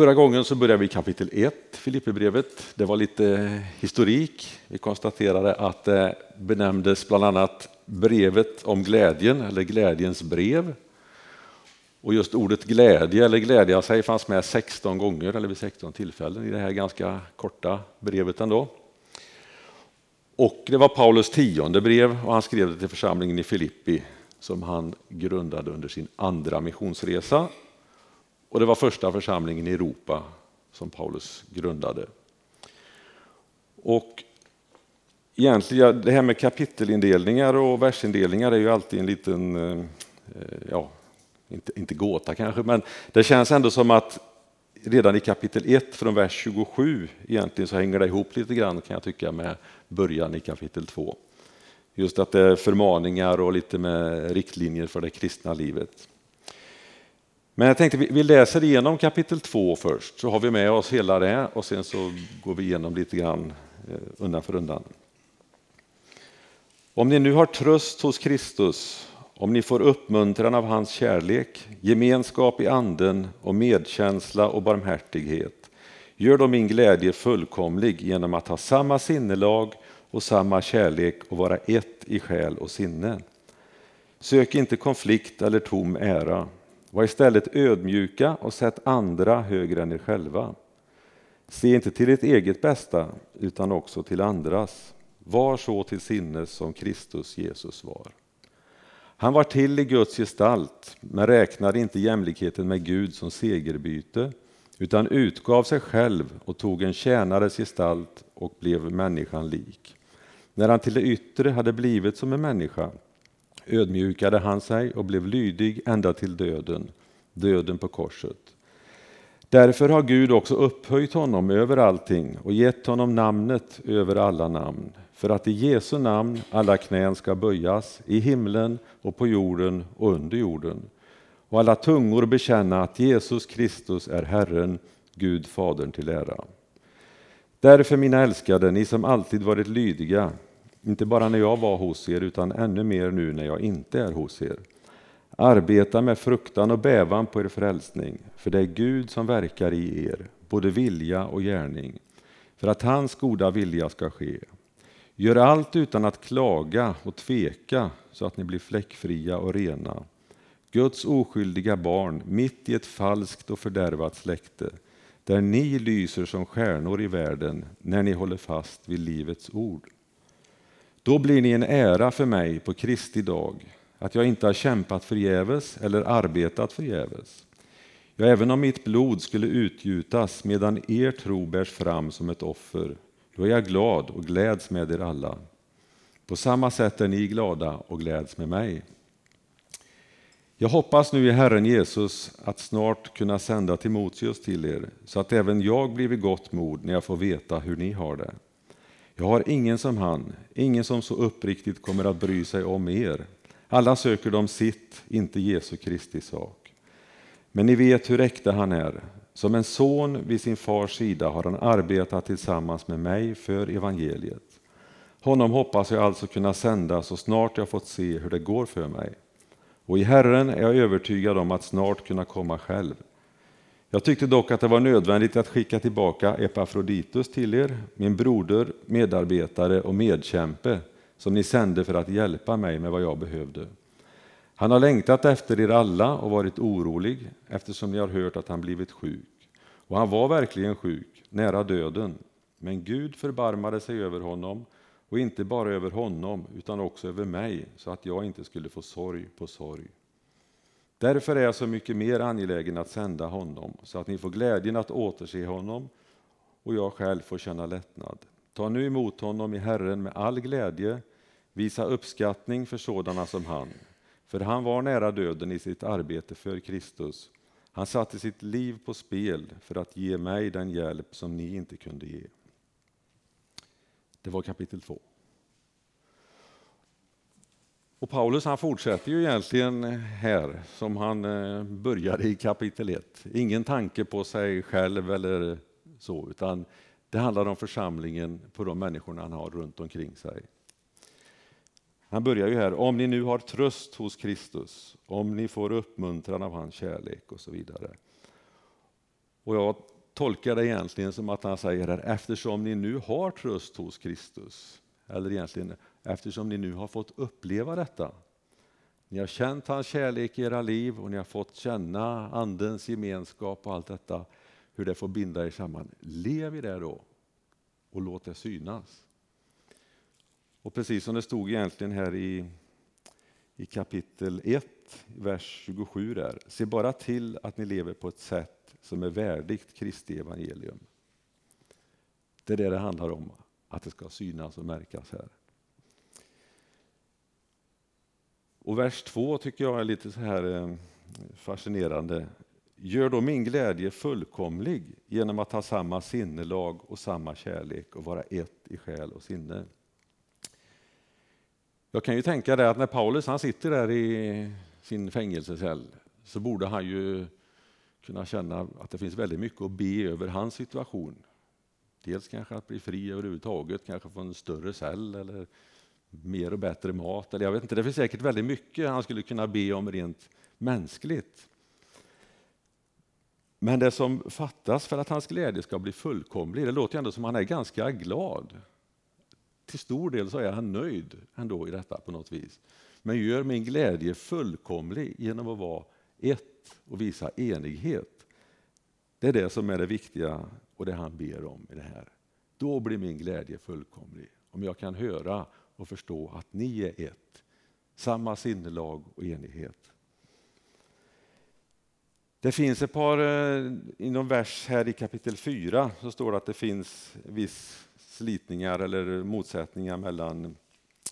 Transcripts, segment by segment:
Förra gången så började vi kapitel 1, Filipperbrevet. Det var lite historik. Vi konstaterade att det benämndes bland annat brevet om glädjen eller glädjens brev. Och just ordet glädje eller glädja sig fanns med 16 gånger eller vid 16 tillfällen i det här ganska korta brevet ändå. Och det var Paulus tionde brev och han skrev det till församlingen i Filippi som han grundade under sin andra missionsresa. Och det var första församlingen i Europa som Paulus grundade. Och egentligen, det här med kapitelindelningar och versindelningar är ju alltid en liten, eh, ja, inte, inte gåta kanske, men det känns ändå som att redan i kapitel 1 från vers 27 egentligen så hänger det ihop lite grann kan jag tycka med början i kapitel 2. Just att det är förmaningar och lite med riktlinjer för det kristna livet. Men jag tänkte vi läser igenom kapitel 2 först, så har vi med oss hela det och sen så går vi igenom lite grann eh, undan för undan. Om ni nu har tröst hos Kristus, om ni får uppmuntran av hans kärlek, gemenskap i anden och medkänsla och barmhärtighet, gör då min glädje fullkomlig genom att ha samma sinnelag och samma kärlek och vara ett i själ och sinne. Sök inte konflikt eller tom ära. Var istället ödmjuka och sätt andra högre än er själva. Se inte till ert eget bästa, utan också till andras. Var så till sinnes som Kristus Jesus var. Han var till i Guds gestalt, men räknade inte jämlikheten med Gud som segerbyte, utan utgav sig själv och tog en tjänares gestalt och blev människan lik. När han till det yttre hade blivit som en människa ödmjukade han sig och blev lydig ända till döden, döden på korset. Därför har Gud också upphöjt honom över allting och gett honom namnet över alla namn, för att i Jesu namn alla knän ska böjas, i himlen och på jorden och under jorden, och alla tungor bekänna att Jesus Kristus är Herren, Gud Fadern till ära. Därför mina älskade, ni som alltid varit lydiga, inte bara när jag var hos er utan ännu mer nu när jag inte är hos er. Arbeta med fruktan och bävan på er frälsning, för det är Gud som verkar i er, både vilja och gärning, för att hans goda vilja ska ske. Gör allt utan att klaga och tveka, så att ni blir fläckfria och rena. Guds oskyldiga barn mitt i ett falskt och fördärvat släkte, där ni lyser som stjärnor i världen när ni håller fast vid livets ord. Då blir ni en ära för mig på Kristi dag, att jag inte har kämpat förgäves eller arbetat förgäves. Ja, även om mitt blod skulle utgjutas medan er tro bärs fram som ett offer, då är jag glad och gläds med er alla. På samma sätt är ni glada och gläds med mig. Jag hoppas nu i Herren Jesus att snart kunna sända Timoteus till er, så att även jag blir vid gott mod när jag får veta hur ni har det. Jag har ingen som han, ingen som så uppriktigt kommer att bry sig om er. Alla söker de sitt, inte Jesu Kristi sak. Men ni vet hur äkta han är. Som en son vid sin fars sida har han arbetat tillsammans med mig för evangeliet. Honom hoppas jag alltså kunna sända så snart jag fått se hur det går för mig. Och i Herren är jag övertygad om att snart kunna komma själv. Jag tyckte dock att det var nödvändigt att skicka tillbaka Epafroditus till er, min broder, medarbetare och medkämpe, som ni sände för att hjälpa mig med vad jag behövde. Han har längtat efter er alla och varit orolig eftersom ni har hört att han blivit sjuk. Och han var verkligen sjuk, nära döden. Men Gud förbarmade sig över honom och inte bara över honom utan också över mig så att jag inte skulle få sorg på sorg. Därför är jag så mycket mer angelägen att sända honom så att ni får glädjen att återse honom och jag själv får känna lättnad. Ta nu emot honom i Herren med all glädje, visa uppskattning för sådana som han. För han var nära döden i sitt arbete för Kristus. Han satte sitt liv på spel för att ge mig den hjälp som ni inte kunde ge. Det var kapitel 2. Och Paulus han fortsätter ju egentligen här som han eh, började i kapitel 1. Ingen tanke på sig själv eller så, utan det handlar om församlingen på de människorna han har runt omkring sig. Han börjar ju här, om ni nu har tröst hos Kristus, om ni får uppmuntran av hans kärlek och så vidare. Och jag tolkar det egentligen som att han säger här, eftersom ni nu har tröst hos Kristus, eller egentligen eftersom ni nu har fått uppleva detta. Ni har känt hans kärlek i era liv och ni har fått känna Andens gemenskap och allt detta, hur det får binda er samman. Lev i det då och låt det synas. Och precis som det stod egentligen här i, i kapitel 1, vers 27 där. Se bara till att ni lever på ett sätt som är värdigt Kristi evangelium. Det är det det handlar om, att det ska synas och märkas här. Och vers 2 tycker jag är lite så här eh, fascinerande. Gör då min glädje fullkomlig genom att ha samma sinnelag och samma kärlek och vara ett i själ och sinne. Jag kan ju tänka det att när Paulus han sitter där i sin fängelsecell så borde han ju kunna känna att det finns väldigt mycket att be över hans situation. Dels kanske att bli fri överhuvudtaget, kanske få en större cell eller mer och bättre mat. Eller jag vet inte, det finns säkert väldigt mycket han skulle kunna be om rent mänskligt. Men det som fattas för att hans glädje ska bli fullkomlig, det låter ändå som att han är ganska glad. Till stor del så är han nöjd ändå i detta på något vis. Men gör min glädje fullkomlig genom att vara ett och visa enighet. Det är det som är det viktiga och det han ber om i det här. Då blir min glädje fullkomlig. Om jag kan höra och förstå att ni är ett. Samma sinnelag och enighet. Det finns ett par, eh, inom vers här i kapitel 4, så står det att det finns viss slitningar eller motsättningar mellan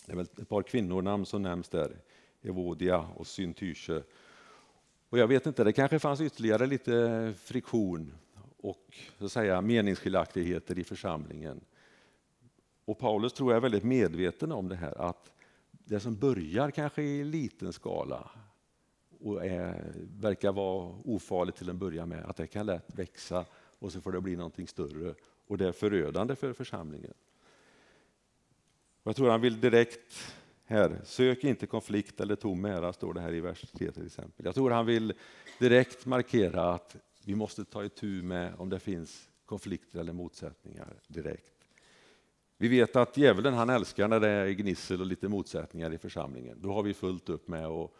det är väl ett par kvinnonamn som nämns där, Evodia och Syntyche. Och jag vet inte, det kanske fanns ytterligare lite friktion och så att säga, meningsskiljaktigheter i församlingen. Och Paulus tror jag är väldigt medveten om det här att det som börjar kanske i liten skala och är, verkar vara ofarligt till en början med, att det kan lätt växa och så får det bli någonting större och det är förödande för församlingen. Jag tror han vill direkt här, sök inte konflikt eller tom ära, står det här i vers 3 till exempel. Jag tror han vill direkt markera att vi måste ta itu med om det finns konflikter eller motsättningar direkt. Vi vet att djävulen han älskar när det är gnissel och lite motsättningar i församlingen. Då har vi fullt upp med att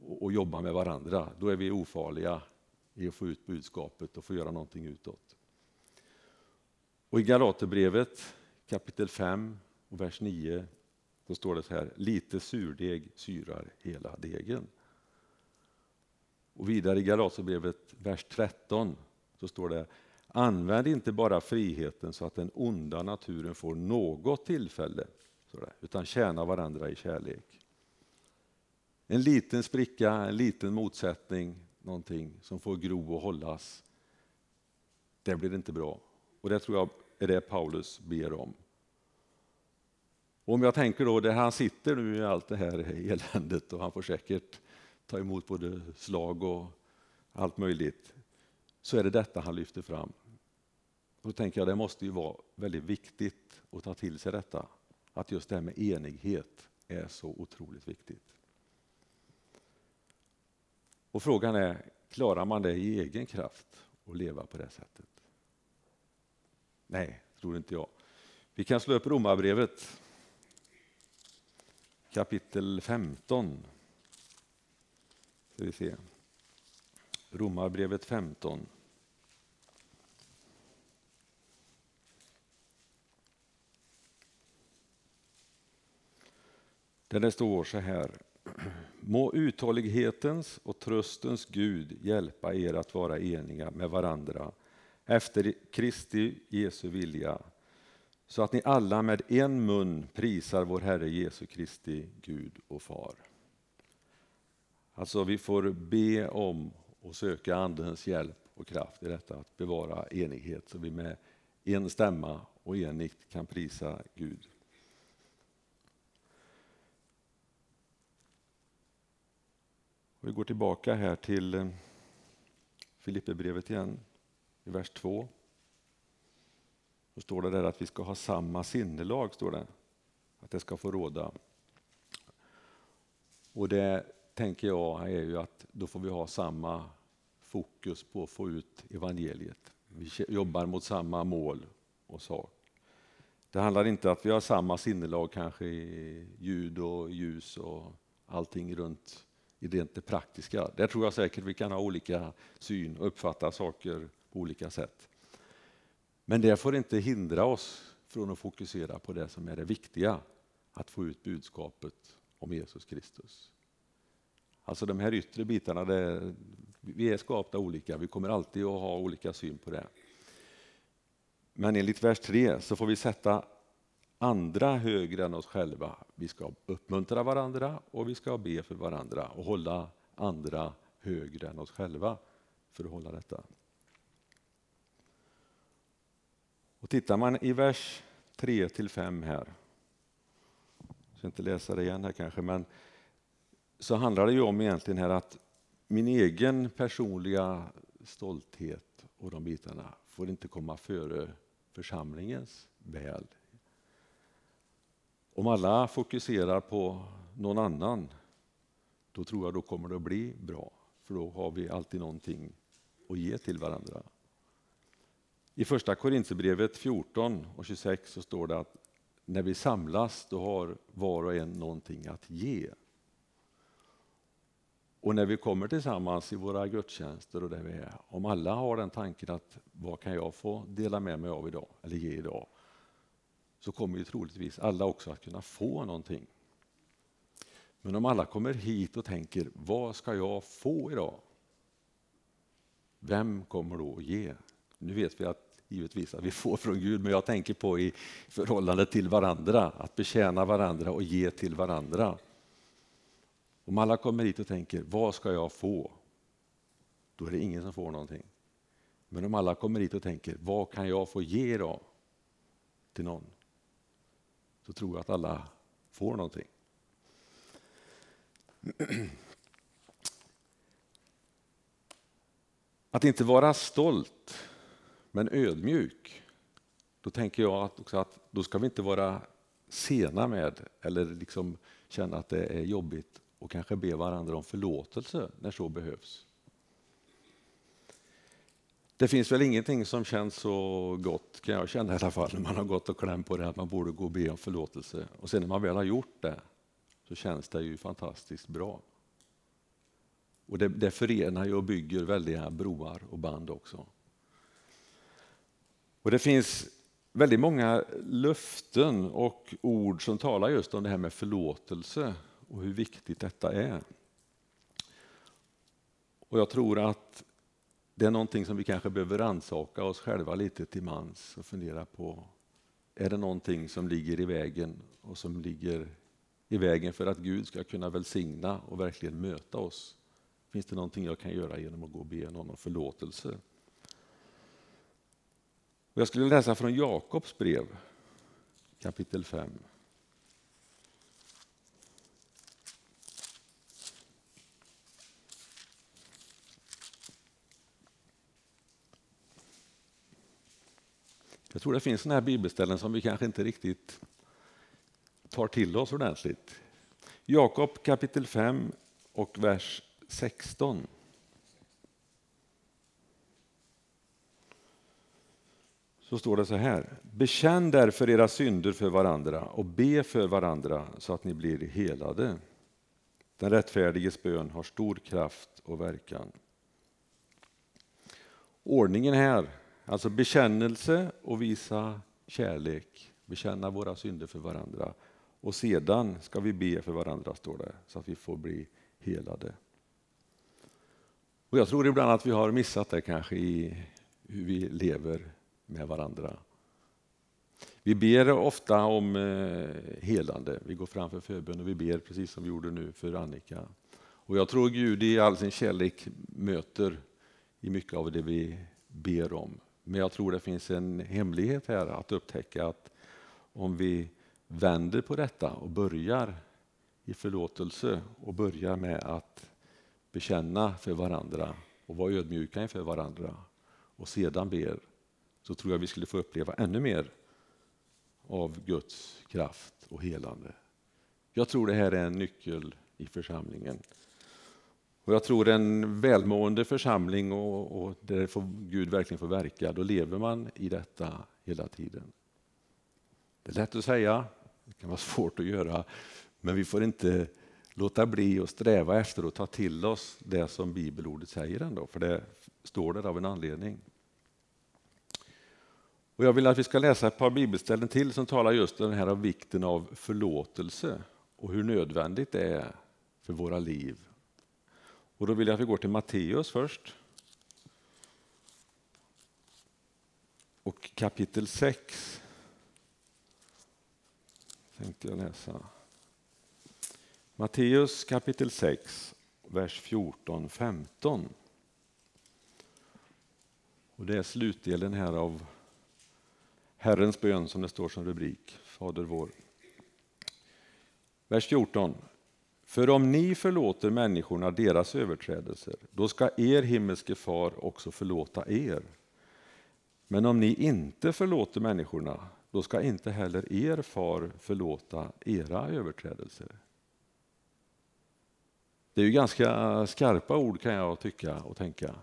och jobba med varandra. Då är vi ofarliga i att få ut budskapet och få göra någonting utåt. Och I Galaterbrevet kapitel 5 och vers 9 då står det så här, lite surdeg syrar hela degen. Och vidare i Galaterbrevet vers 13 så står det, använd inte bara friheten så att den onda naturen får något tillfälle, utan tjäna varandra i kärlek. En liten spricka, en liten motsättning, någonting som får gro och hållas, det blir inte bra. Och det tror jag är det Paulus ber om. Och om jag tänker då där han sitter nu i allt det här eländet och han får säkert ta emot både slag och allt möjligt, så är det detta han lyfter fram. Och då tänker jag det måste ju vara väldigt viktigt att ta till sig detta, att just det här med enighet är så otroligt viktigt. Och frågan är, klarar man det i egen kraft att leva på det sättet? Nej, tror inte jag. Vi kan slå upp Romarbrevet kapitel 15. Ska vi se. Romarbrevet 15. Där det står så här. Må uthållighetens och tröstens Gud hjälpa er att vara eniga med varandra efter Kristi Jesu vilja så att ni alla med en mun prisar vår Herre Jesu Kristi Gud och Far. Alltså vi får be om och söka Andens hjälp och kraft i detta att bevara enighet så vi med en stämma och enigt kan prisa Gud. Vi går tillbaka här till eh, Filipperbrevet igen, i vers 2. Då står det där att vi ska ha samma sinnelag, står det. Att det ska få råda. Och det tänker jag är ju att då får vi ha samma fokus på att få ut evangeliet. Vi jobbar mot samma mål och sak. Det handlar inte om att vi har samma sinnelag kanske i ljud och ljus och allting runt i det, det praktiska. Där tror jag säkert vi kan ha olika syn och uppfatta saker på olika sätt. Men det får inte hindra oss från att fokusera på det som är det viktiga, att få ut budskapet om Jesus Kristus. Alltså de här yttre bitarna, det, vi är skapta olika, vi kommer alltid att ha olika syn på det. Men enligt vers 3 så får vi sätta andra högre än oss själva. Vi ska uppmuntra varandra och vi ska be för varandra och hålla andra högre än oss själva för att hålla detta. Och tittar man i vers 3 till 5 här, jag ska inte läsa det igen här kanske, men så handlar det ju om egentligen här att min egen personliga stolthet och de bitarna får inte komma före församlingens väl. Om alla fokuserar på någon annan, då tror jag då kommer det att bli bra. För då har vi alltid någonting att ge till varandra. I första Korintierbrevet 14 och 26 så står det att när vi samlas då har var och en någonting att ge. Och när vi kommer tillsammans i våra gudstjänster och där vi är, om alla har den tanken att vad kan jag få dela med mig av idag eller ge idag? Så kommer ju troligtvis alla också att kunna få någonting. Men om alla kommer hit och tänker, vad ska jag få idag? Vem kommer då att ge? Nu vet vi att givetvis att vi får från Gud, men jag tänker på i förhållande till varandra, att betjäna varandra och ge till varandra. Om alla kommer hit och tänker, vad ska jag få? Då är det ingen som får någonting. Men om alla kommer hit och tänker, vad kan jag få ge idag till någon? Så tror jag att alla får någonting. Att inte vara stolt, men ödmjuk. Då tänker jag att också att då ska vi inte vara sena med eller liksom känna att det är jobbigt och kanske be varandra om förlåtelse när så behövs. Det finns väl ingenting som känns så gott, kan jag känna i alla fall, när man har gått och klämt på det att man borde gå och be om förlåtelse. Och sen när man väl har gjort det så känns det ju fantastiskt bra. Och det, det förenar ju och bygger väldiga broar och band också. Och det finns väldigt många löften och ord som talar just om det här med förlåtelse och hur viktigt detta är. Och jag tror att det är någonting som vi kanske behöver rannsaka oss själva lite till mans och fundera på. Är det någonting som ligger i vägen och som ligger i vägen för att Gud ska kunna välsigna och verkligen möta oss? Finns det någonting jag kan göra genom att gå och be någon om förlåtelse? Jag skulle läsa från Jakobs brev kapitel 5. Jag tror det finns sådana här bibelställen som vi kanske inte riktigt tar till oss ordentligt. Jakob kapitel 5 och vers 16. Så står det så här. Bekänn därför era synder för varandra och be för varandra så att ni blir helade. Den rättfärdiges bön har stor kraft och verkan. Ordningen här Alltså bekännelse och visa kärlek, bekänna våra synder för varandra. Och sedan ska vi be för varandra, står det, så att vi får bli helade. Och Jag tror ibland att vi har missat det kanske i hur vi lever med varandra. Vi ber ofta om eh, helande. Vi går fram för förbön och vi ber precis som vi gjorde nu för Annika. Och Jag tror Gud i all sin kärlek möter i mycket av det vi ber om. Men jag tror det finns en hemlighet här att upptäcka att om vi vänder på detta och börjar i förlåtelse och börjar med att bekänna för varandra och vara ödmjuka inför varandra och sedan ber, så tror jag vi skulle få uppleva ännu mer av Guds kraft och helande. Jag tror det här är en nyckel i församlingen. Och jag tror en välmående församling och, och där får Gud verkligen får verka, då lever man i detta hela tiden. Det är lätt att säga, det kan vara svårt att göra, men vi får inte låta bli att sträva efter och ta till oss det som bibelordet säger ändå, för det står där av en anledning. Och jag vill att vi ska läsa ett par bibelställen till som talar just om den här vikten av förlåtelse och hur nödvändigt det är för våra liv. Och då vill jag att vi går till Matteus först. Och kapitel 6 tänkte jag läsa. Matteus kapitel 6, vers 14-15. Och det är slutdelen här av Herrens bön som det står som rubrik, Fader vår. Vers 14. För om ni förlåter människorna deras överträdelser, då ska er himmelske far också förlåta er. Men om ni inte förlåter människorna, då ska inte heller er far förlåta era överträdelser. Det är ju ganska skarpa ord kan jag tycka och tänka.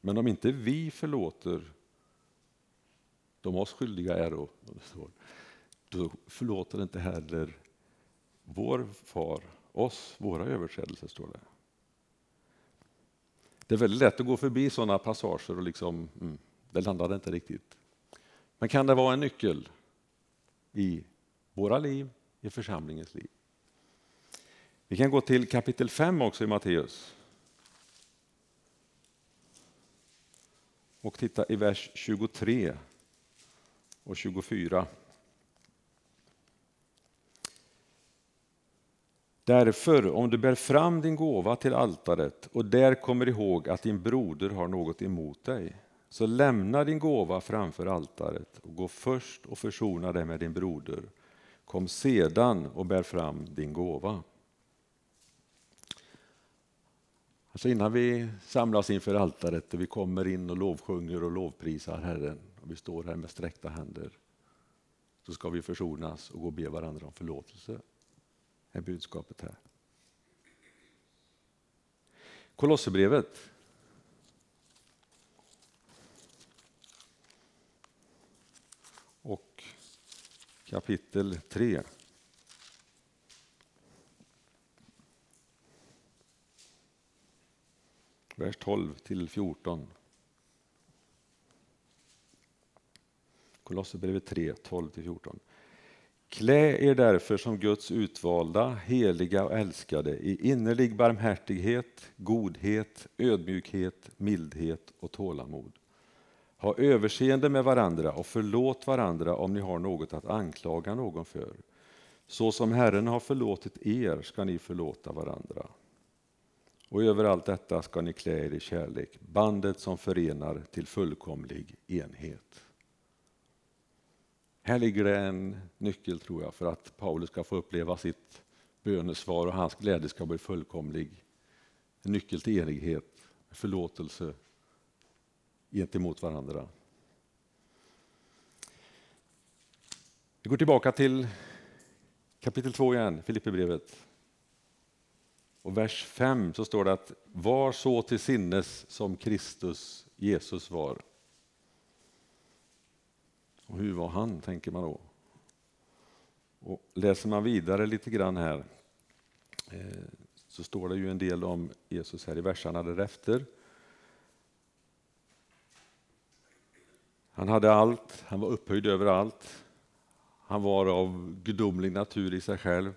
Men om inte vi förlåter de oss skyldiga äro, då förlåter inte heller vår far oss våra överträdelser, står det. Det är väldigt lätt att gå förbi sådana passager och liksom, mm, det landade inte riktigt. Men kan det vara en nyckel i våra liv, i församlingens liv? Vi kan gå till kapitel 5 också i Matteus. Och titta i vers 23 och 24. Därför, om du bär fram din gåva till altaret och där kommer ihåg att din broder har något emot dig, så lämna din gåva framför altaret och gå först och försona dig med din broder. Kom sedan och bär fram din gåva. Alltså innan vi samlas inför altaret och vi kommer in och lovsjunger och lovprisar Herren och vi står här med sträckta händer så ska vi försonas och gå och be varandra om förlåtelse är budskapet här. Kolosserbrevet. Och kapitel 3. Vers 12 till 14. Kolosserbrevet 3, 12 till 14. Klä er därför som Guds utvalda, heliga och älskade i innerlig barmhärtighet, godhet, ödmjukhet, mildhet och tålamod. Ha överseende med varandra och förlåt varandra om ni har något att anklaga någon för. Så som Herren har förlåtit er ska ni förlåta varandra. Och över allt detta ska ni klä er i kärlek, bandet som förenar till fullkomlig enhet. Här ligger det en nyckel tror jag för att Paulus ska få uppleva sitt bönesvar och hans glädje ska bli fullkomlig. En nyckel till enighet, förlåtelse gentemot varandra. Vi går tillbaka till kapitel 2 igen, Filipperbrevet. Och vers 5 så står det att var så till sinnes som Kristus Jesus var. Och hur var han, tänker man då. Och läser man vidare lite grann här eh, så står det ju en del om Jesus här i verserna därefter. Han hade allt, han var upphöjd över allt. Han var av gudomlig natur i sig själv.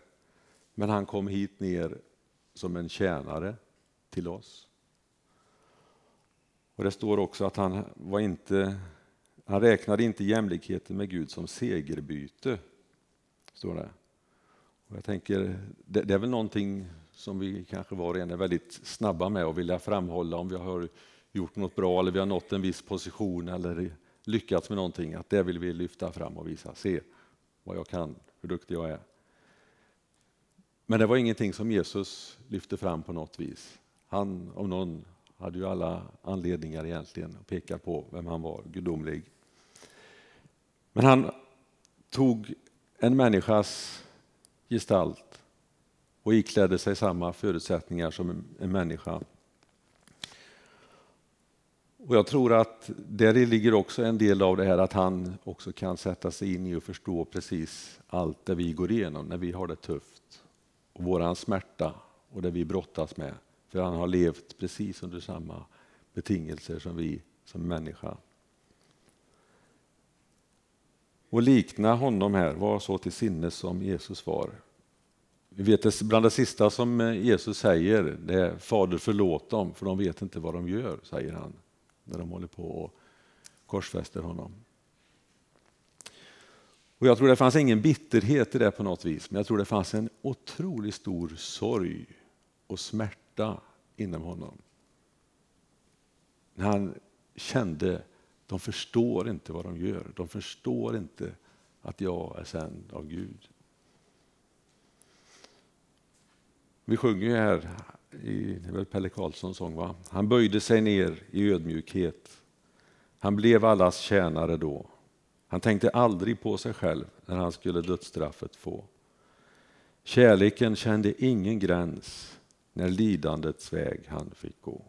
Men han kom hit ner som en tjänare till oss. Och Det står också att han var inte han räknade inte jämlikheten med Gud som segerbyte, står det. Och jag tänker, det, det, är väl någonting som vi kanske var och en är väldigt snabba med att vilja framhålla om vi har gjort något bra eller vi har nått en viss position eller lyckats med någonting, att det vill vi lyfta fram och visa. Se vad jag kan, hur duktig jag är. Men det var ingenting som Jesus lyfte fram på något vis. Han, om någon, hade ju alla anledningar egentligen att peka på vem han var, gudomlig. Men han tog en människas gestalt och iklädde sig samma förutsättningar som en människa. Och jag tror att där ligger också en del av det här att han också kan sätta sig in i och förstå precis allt det vi går igenom när vi har det tufft. Och våran smärta och det vi brottas med. För han har levt precis under samma betingelser som vi som människa. Och likna honom här, var så till sinnes som Jesus var. Vi vet bland det sista som eh, Jesus säger, det är Fader förlåt dem för de vet inte vad de gör, säger han när de håller på och korsfäster honom. Och Jag tror det fanns ingen bitterhet i det på något vis, men jag tror det fanns en otroligt stor sorg och smärta inom honom. När han kände, de förstår inte vad de gör, de förstår inte att jag är sänd av Gud. Vi sjunger ju här, i, det är väl Pelle Karlssons sång va? Han böjde sig ner i ödmjukhet. Han blev allas tjänare då. Han tänkte aldrig på sig själv när han skulle dödsstraffet få. Kärleken kände ingen gräns när lidandets väg han fick gå.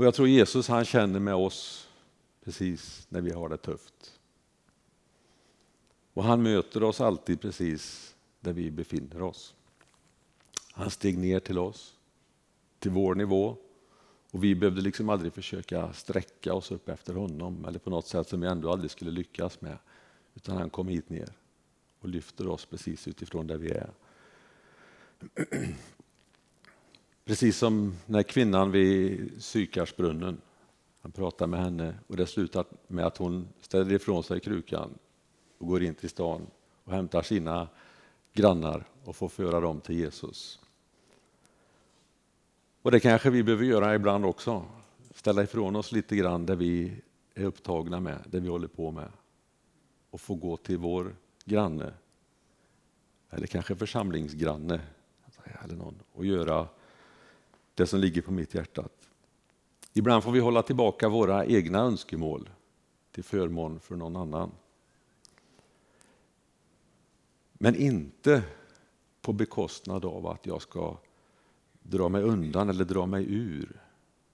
Och Jag tror Jesus han känner med oss precis när vi har det tufft. Och han möter oss alltid precis där vi befinner oss. Han steg ner till oss, till vår nivå. Och vi behövde liksom aldrig försöka sträcka oss upp efter honom eller på något sätt som vi ändå aldrig skulle lyckas med. Utan han kom hit ner och lyfter oss precis utifrån där vi är. Precis som när kvinnan vid Sykarsbrunnen, han pratar med henne och det slutar med att hon ställer ifrån sig krukan och går in till stan och hämtar sina grannar och får föra dem till Jesus. Och det kanske vi behöver göra ibland också. Ställa ifrån oss lite grann det vi är upptagna med, det vi håller på med. Och få gå till vår granne, eller kanske församlingsgranne, eller någon, och göra det som ligger på mitt hjärta. Ibland får vi hålla tillbaka våra egna önskemål till förmån för någon annan. Men inte på bekostnad av att jag ska dra mig undan eller dra mig ur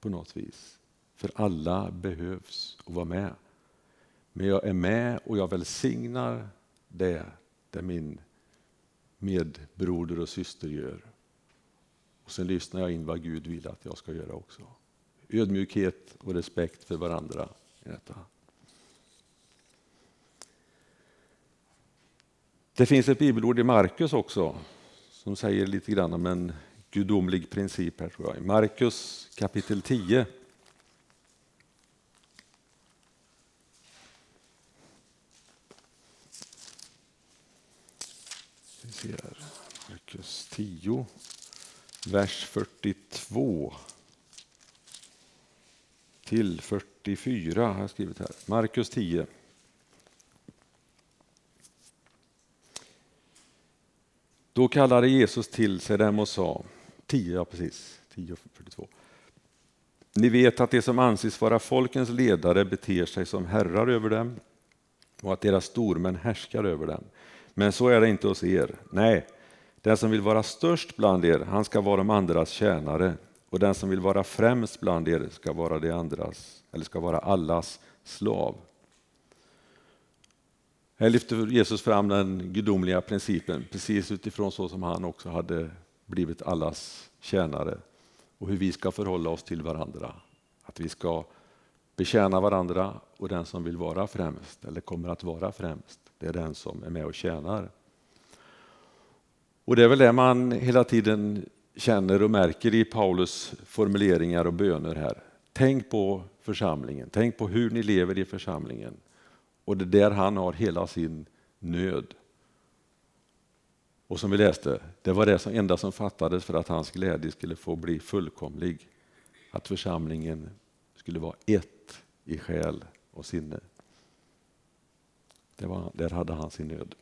på något vis. För alla behövs och vara med. Men jag är med och jag välsignar det, det min medbroder och syster gör. Och Sen lyssnar jag in vad Gud vill att jag ska göra också. Ödmjukhet och respekt för varandra i detta. Det finns ett bibelord i Markus också som säger lite grann om en gudomlig princip här tror jag. I Markus kapitel 10. Vi ser Markus 10, vers 42 till 44 har jag skrivit här. Markus 10. Då kallade Jesus till sig dem och sa, 10, ja precis, 10.42. Ni vet att de som anses vara folkens ledare beter sig som herrar över dem och att deras stormän härskar över dem. Men så är det inte hos er. Nej, den som vill vara störst bland er, han ska vara de andras tjänare och den som vill vara främst bland er ska vara de andras, eller ska vara allas slav. Här lyfter Jesus fram den gudomliga principen precis utifrån så som han också hade blivit allas tjänare och hur vi ska förhålla oss till varandra. Att vi ska betjäna varandra och den som vill vara främst eller kommer att vara främst, det är den som är med och tjänar. Och det är väl det man hela tiden känner och märker i Paulus formuleringar och böner här. Tänk på församlingen, tänk på hur ni lever i församlingen. Och det är där han har hela sin nöd. Och som vi läste, det var det som enda som fattades för att hans glädje skulle få bli fullkomlig. Att församlingen skulle vara ett i själ och sinne. Det var, där hade han sin nöd.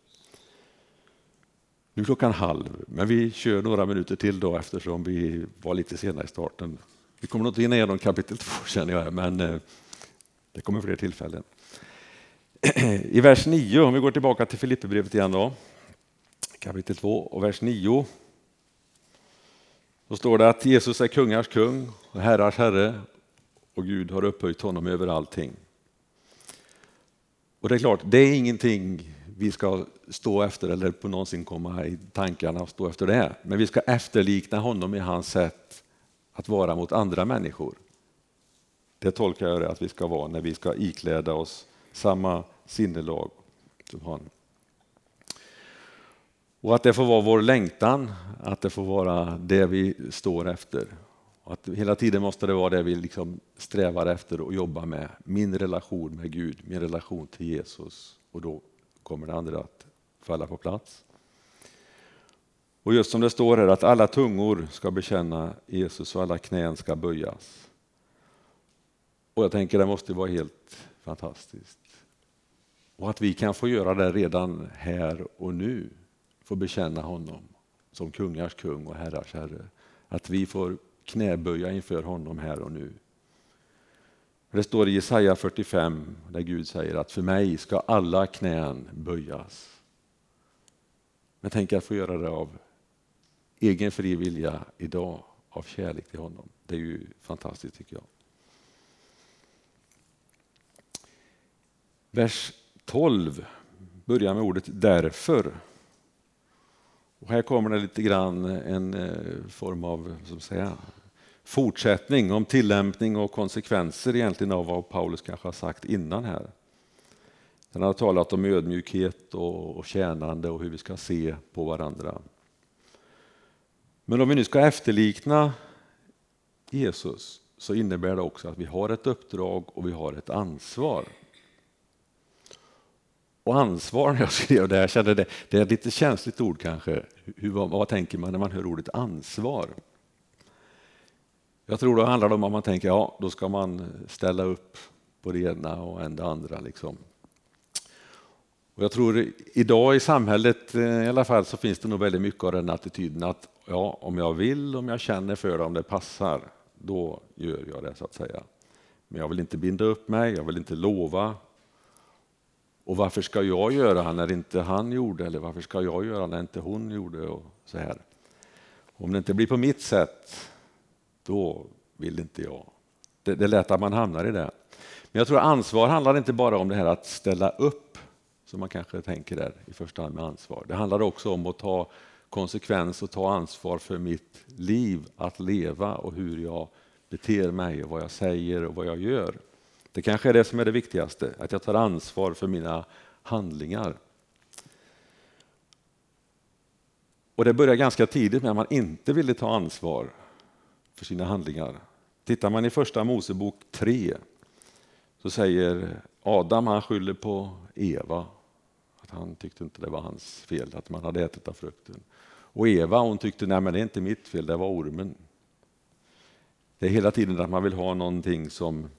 Nu är klockan halv, men vi kör några minuter till då eftersom vi var lite sena i starten. Vi kommer nog inte hinna igenom kapitel två känner jag, men eh, det kommer fler tillfällen. I vers 9, om vi går tillbaka till Filipperbrevet igen då. kapitel 2 och vers 9. Då står det att Jesus är kungars kung och herrars herre och Gud har upphöjt honom över allting. Och det är klart, det är ingenting vi ska stå efter eller på någonsin komma i tankarna och stå efter det. Men vi ska efterlikna honom i hans sätt att vara mot andra människor. Det tolkar jag det att vi ska vara när vi ska ikläda oss samma sinnelag som han. Och att det får vara vår längtan, att det får vara det vi står efter. Och att hela tiden måste det vara det vi liksom strävar efter och jobbar med. Min relation med Gud, min relation till Jesus. Och då kommer det andra att falla på plats. Och just som det står här att alla tungor ska bekänna Jesus och alla knän ska böjas. Och jag tänker det måste vara helt fantastiskt. Och att vi kan få göra det redan här och nu. Få bekänna honom som kungars kung och herrars herre. Att vi får knäböja inför honom här och nu. Det står i Jesaja 45 där Gud säger att för mig ska alla knän böjas. Men tänk att få göra det av egen fri vilja idag, av kärlek till honom. Det är ju fantastiskt tycker jag. Vers 12 börjar med ordet därför. Och här kommer det lite grann en eh, form av som säga, fortsättning om tillämpning och konsekvenser egentligen av vad Paulus kanske har sagt innan här. Han har talat om ödmjukhet och tjänande och hur vi ska se på varandra. Men om vi nu ska efterlikna Jesus så innebär det också att vi har ett uppdrag och vi har ett ansvar. Och ansvar, när jag skrev det här, kände det, det är ett lite känsligt ord kanske. Hur, vad, vad tänker man när man hör ordet ansvar? Jag tror det handlar om att man tänker, ja, då ska man ställa upp på det ena och en det andra. Liksom. Och jag tror idag i samhället eh, i alla fall så finns det nog väldigt mycket av den attityden att ja, om jag vill, om jag känner för det, om det passar, då gör jag det så att säga. Men jag vill inte binda upp mig, jag vill inte lova. Och varför ska jag göra när inte han gjorde? Eller varför ska jag göra när inte hon gjorde? Och så här. Om det inte blir på mitt sätt, då vill inte jag. Det, det är lätt att man hamnar i det. Men jag tror ansvar handlar inte bara om det här att ställa upp, som man kanske tänker där i första hand med ansvar. Det handlar också om att ta konsekvens och ta ansvar för mitt liv att leva och hur jag beter mig och vad jag säger och vad jag gör. Det kanske är det som är det viktigaste, att jag tar ansvar för mina handlingar. Och Det börjar ganska tidigt med att man inte ville ta ansvar för sina handlingar. Tittar man i första Mosebok 3 så säger Adam, han skyller på Eva. Att han tyckte inte det var hans fel att man hade ätit av frukten. Och Eva hon tyckte, nej men det är inte mitt fel, det var ormen. Det är hela tiden att man vill ha någonting som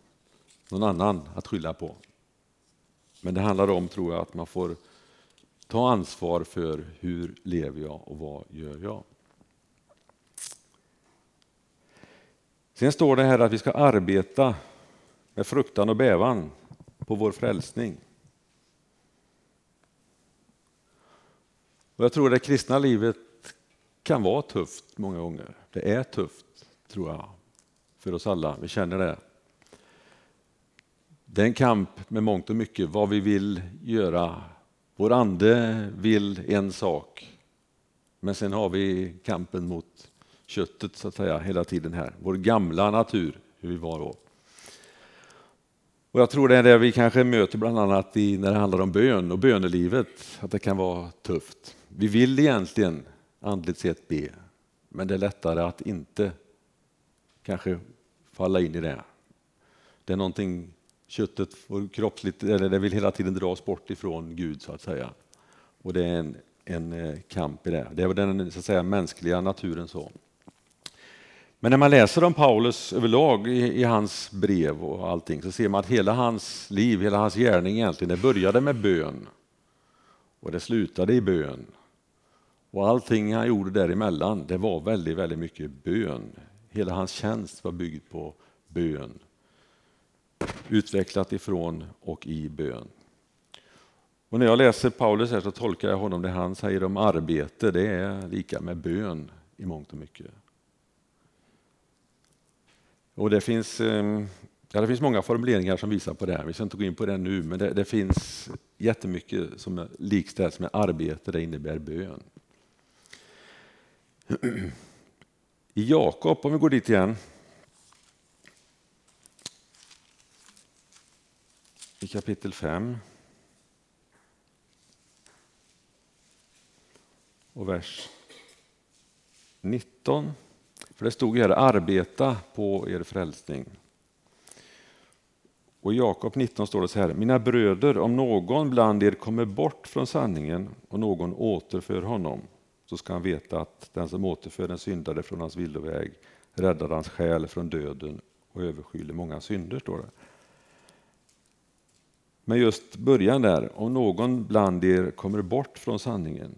någon annan att skylla på. Men det handlar om, tror jag, att man får ta ansvar för hur lever jag och vad gör jag? Sen står det här att vi ska arbeta med fruktan och bävan på vår frälsning. Och jag tror det kristna livet kan vara tufft många gånger. Det är tufft, tror jag, för oss alla. Vi känner det. Det är en kamp med mångt och mycket, vad vi vill göra. Vår ande vill en sak, men sen har vi kampen mot köttet så att säga hela tiden här. Vår gamla natur, hur vi var då. Och jag tror det är det vi kanske möter bland annat i, när det handlar om bön och bönelivet, att det kan vara tufft. Vi vill egentligen andligt sett be, men det är lättare att inte kanske falla in i det. Det är någonting köttet och kroppsligt, eller det vill hela tiden dras bort ifrån Gud så att säga. Och det är en, en eh, kamp i det. Det är den så att säga, mänskliga naturen så. Men när man läser om Paulus överlag i, i, hans brev och allting så ser man att hela hans liv, hela hans gärning egentligen, det började med bön. Och det slutade i bön. Och allting han gjorde däremellan, det var väldigt, väldigt mycket bön. Hela hans tjänst var byggd på bön utvecklat ifrån och i bön. Och när jag läser Paulus här så tolkar jag honom det han säger om arbete, det är lika med bön i mångt och mycket. Och det finns, ehm, ja, det finns många formuleringar som visar på det här. Vi ska inte gå in på det nu, men det, det finns jättemycket som likställs med arbete, det innebär bön. I Jakob, om vi går dit igen. I kapitel 5. Och vers 19. För det stod ju här arbeta på er frälsning. Och i Jakob 19 står det så här, mina bröder, om någon bland er kommer bort från sanningen och någon återför honom, så ska han veta att den som återför en syndare från hans villoväg räddar hans själ från döden och överskyller många synder, står det. Men just början där, om någon bland er kommer bort från sanningen.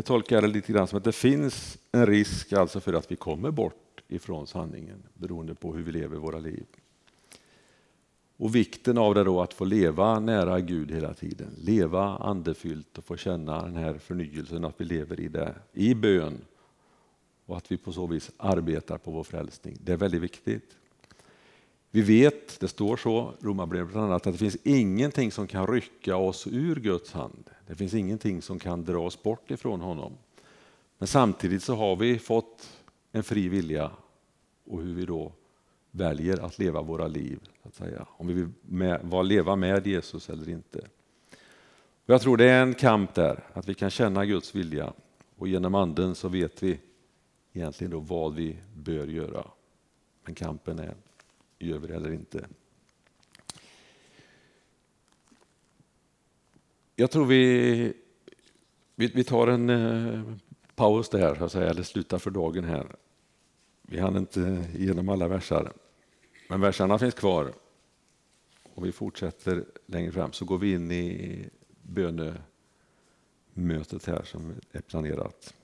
Jag tolkar det lite grann som att det finns en risk alltså för att vi kommer bort ifrån sanningen beroende på hur vi lever våra liv. Och vikten av det då att få leva nära Gud hela tiden, leva andefyllt och få känna den här förnyelsen, att vi lever i det, i bön och att vi på så vis arbetar på vår frälsning. Det är väldigt viktigt. Vi vet, det står så, Romarbrevet bland annat, att det finns ingenting som kan rycka oss ur Guds hand. Det finns ingenting som kan dra oss bort ifrån honom. Men samtidigt så har vi fått en fri vilja och hur vi då väljer att leva våra liv. Att säga. Om vi vill med, leva med Jesus eller inte. Och jag tror det är en kamp där, att vi kan känna Guds vilja och genom anden så vet vi egentligen då vad vi bör göra. Men kampen är gör vi det eller inte? Jag tror vi, vi, vi tar en eh, paus där, så att säga, eller slutar för dagen här. Vi hann inte igenom alla versar, men versarna finns kvar. Och vi fortsätter längre fram, så går vi in i bönemötet här som är planerat.